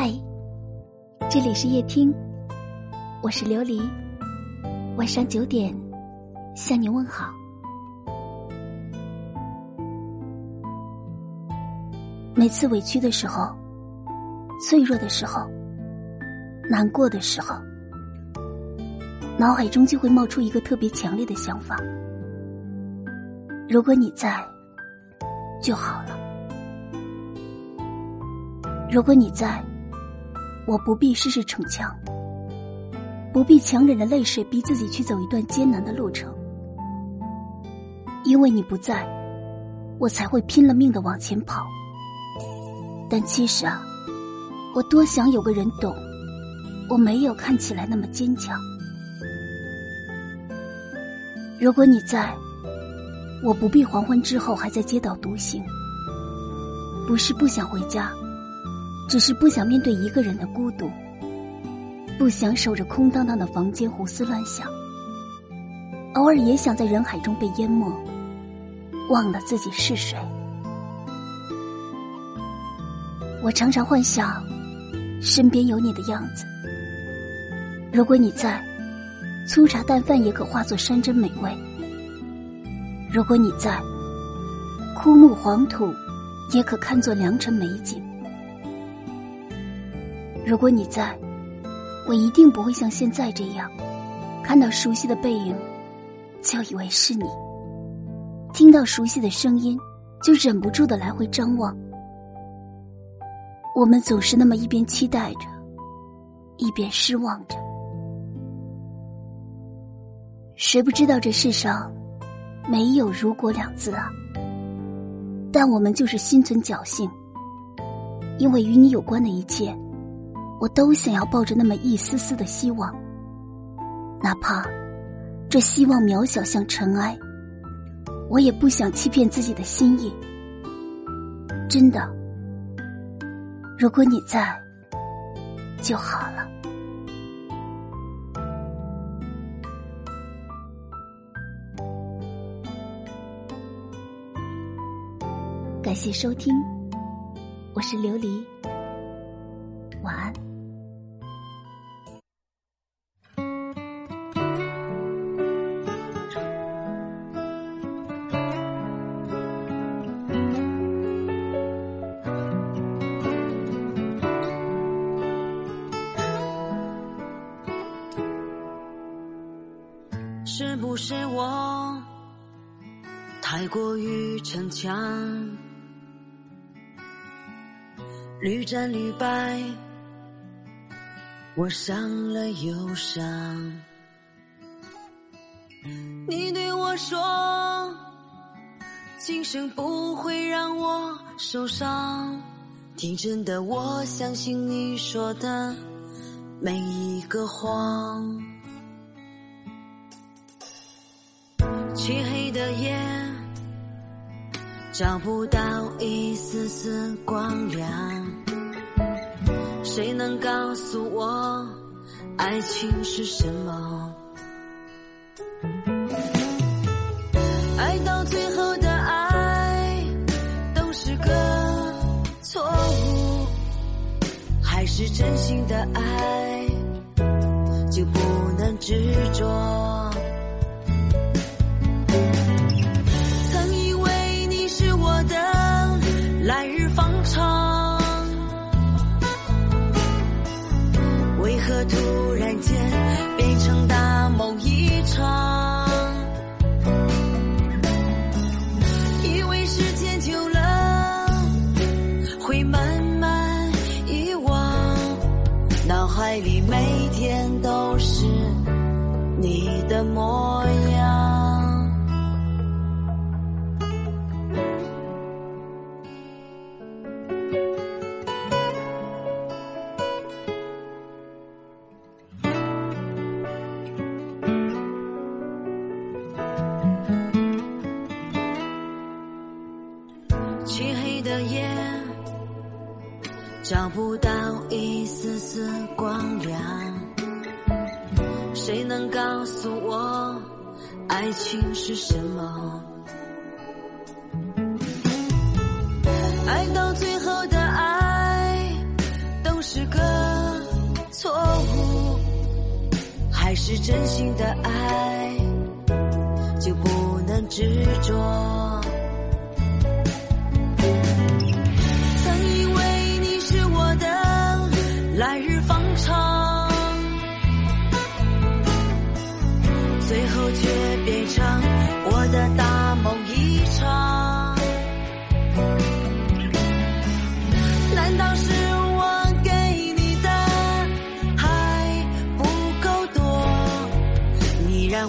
嗨这里是夜听，我是琉璃。晚上九点向你问好。每次委屈的时候、脆弱的时候、难过的时候，脑海中就会冒出一个特别强烈的想法：如果你在，就好了。如果你在。我不必事事逞强，不必强忍着泪水逼自己去走一段艰难的路程，因为你不在，我才会拼了命的往前跑。但其实啊，我多想有个人懂，我没有看起来那么坚强。如果你在，我不必黄昏之后还在街道独行，不是不想回家。只是不想面对一个人的孤独，不想守着空荡荡的房间胡思乱想，偶尔也想在人海中被淹没，忘了自己是谁。我常常幻想身边有你的样子，如果你在，粗茶淡饭也可化作山珍美味；如果你在，枯木黄土也可看作良辰美景。如果你在，我一定不会像现在这样，看到熟悉的背影，就以为是你；听到熟悉的声音，就忍不住的来回张望。我们总是那么一边期待着，一边失望着。谁不知道这世上没有如果两字啊？但我们就是心存侥幸，因为与你有关的一切。我都想要抱着那么一丝丝的希望，哪怕这希望渺小像尘埃，我也不想欺骗自己的心意。真的，如果你在就好了。感谢收听，我是琉璃，晚安。是不是我太过于逞强，屡战屡败，我伤了又伤。你对我说，今生不会让我受伤，天真的我相信你说的每一个谎。漆黑的夜，找不到一丝丝光亮。谁能告诉我，爱情是什么？爱到最后的爱，都是个错误。还是真心的爱，就不能执着？时间久了会慢慢遗忘，脑海里每天都是你的模样。找不到一丝丝光亮。谁能告诉我，爱情是什么？爱到最后的爱，都是个错误还是真心的爱，就不能执着。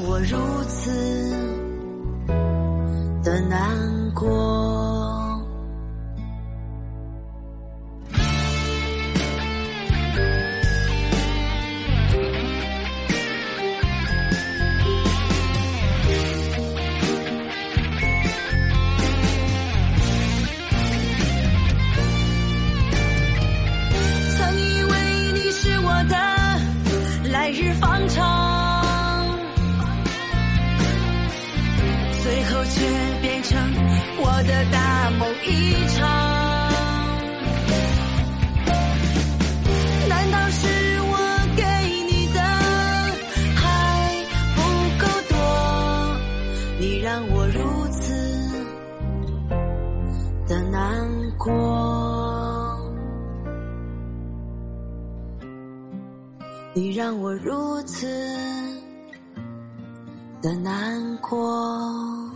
我如最后却变成我的大梦一场。难道是我给你的还不够多？你让我如此的难过。你让我如此的难过。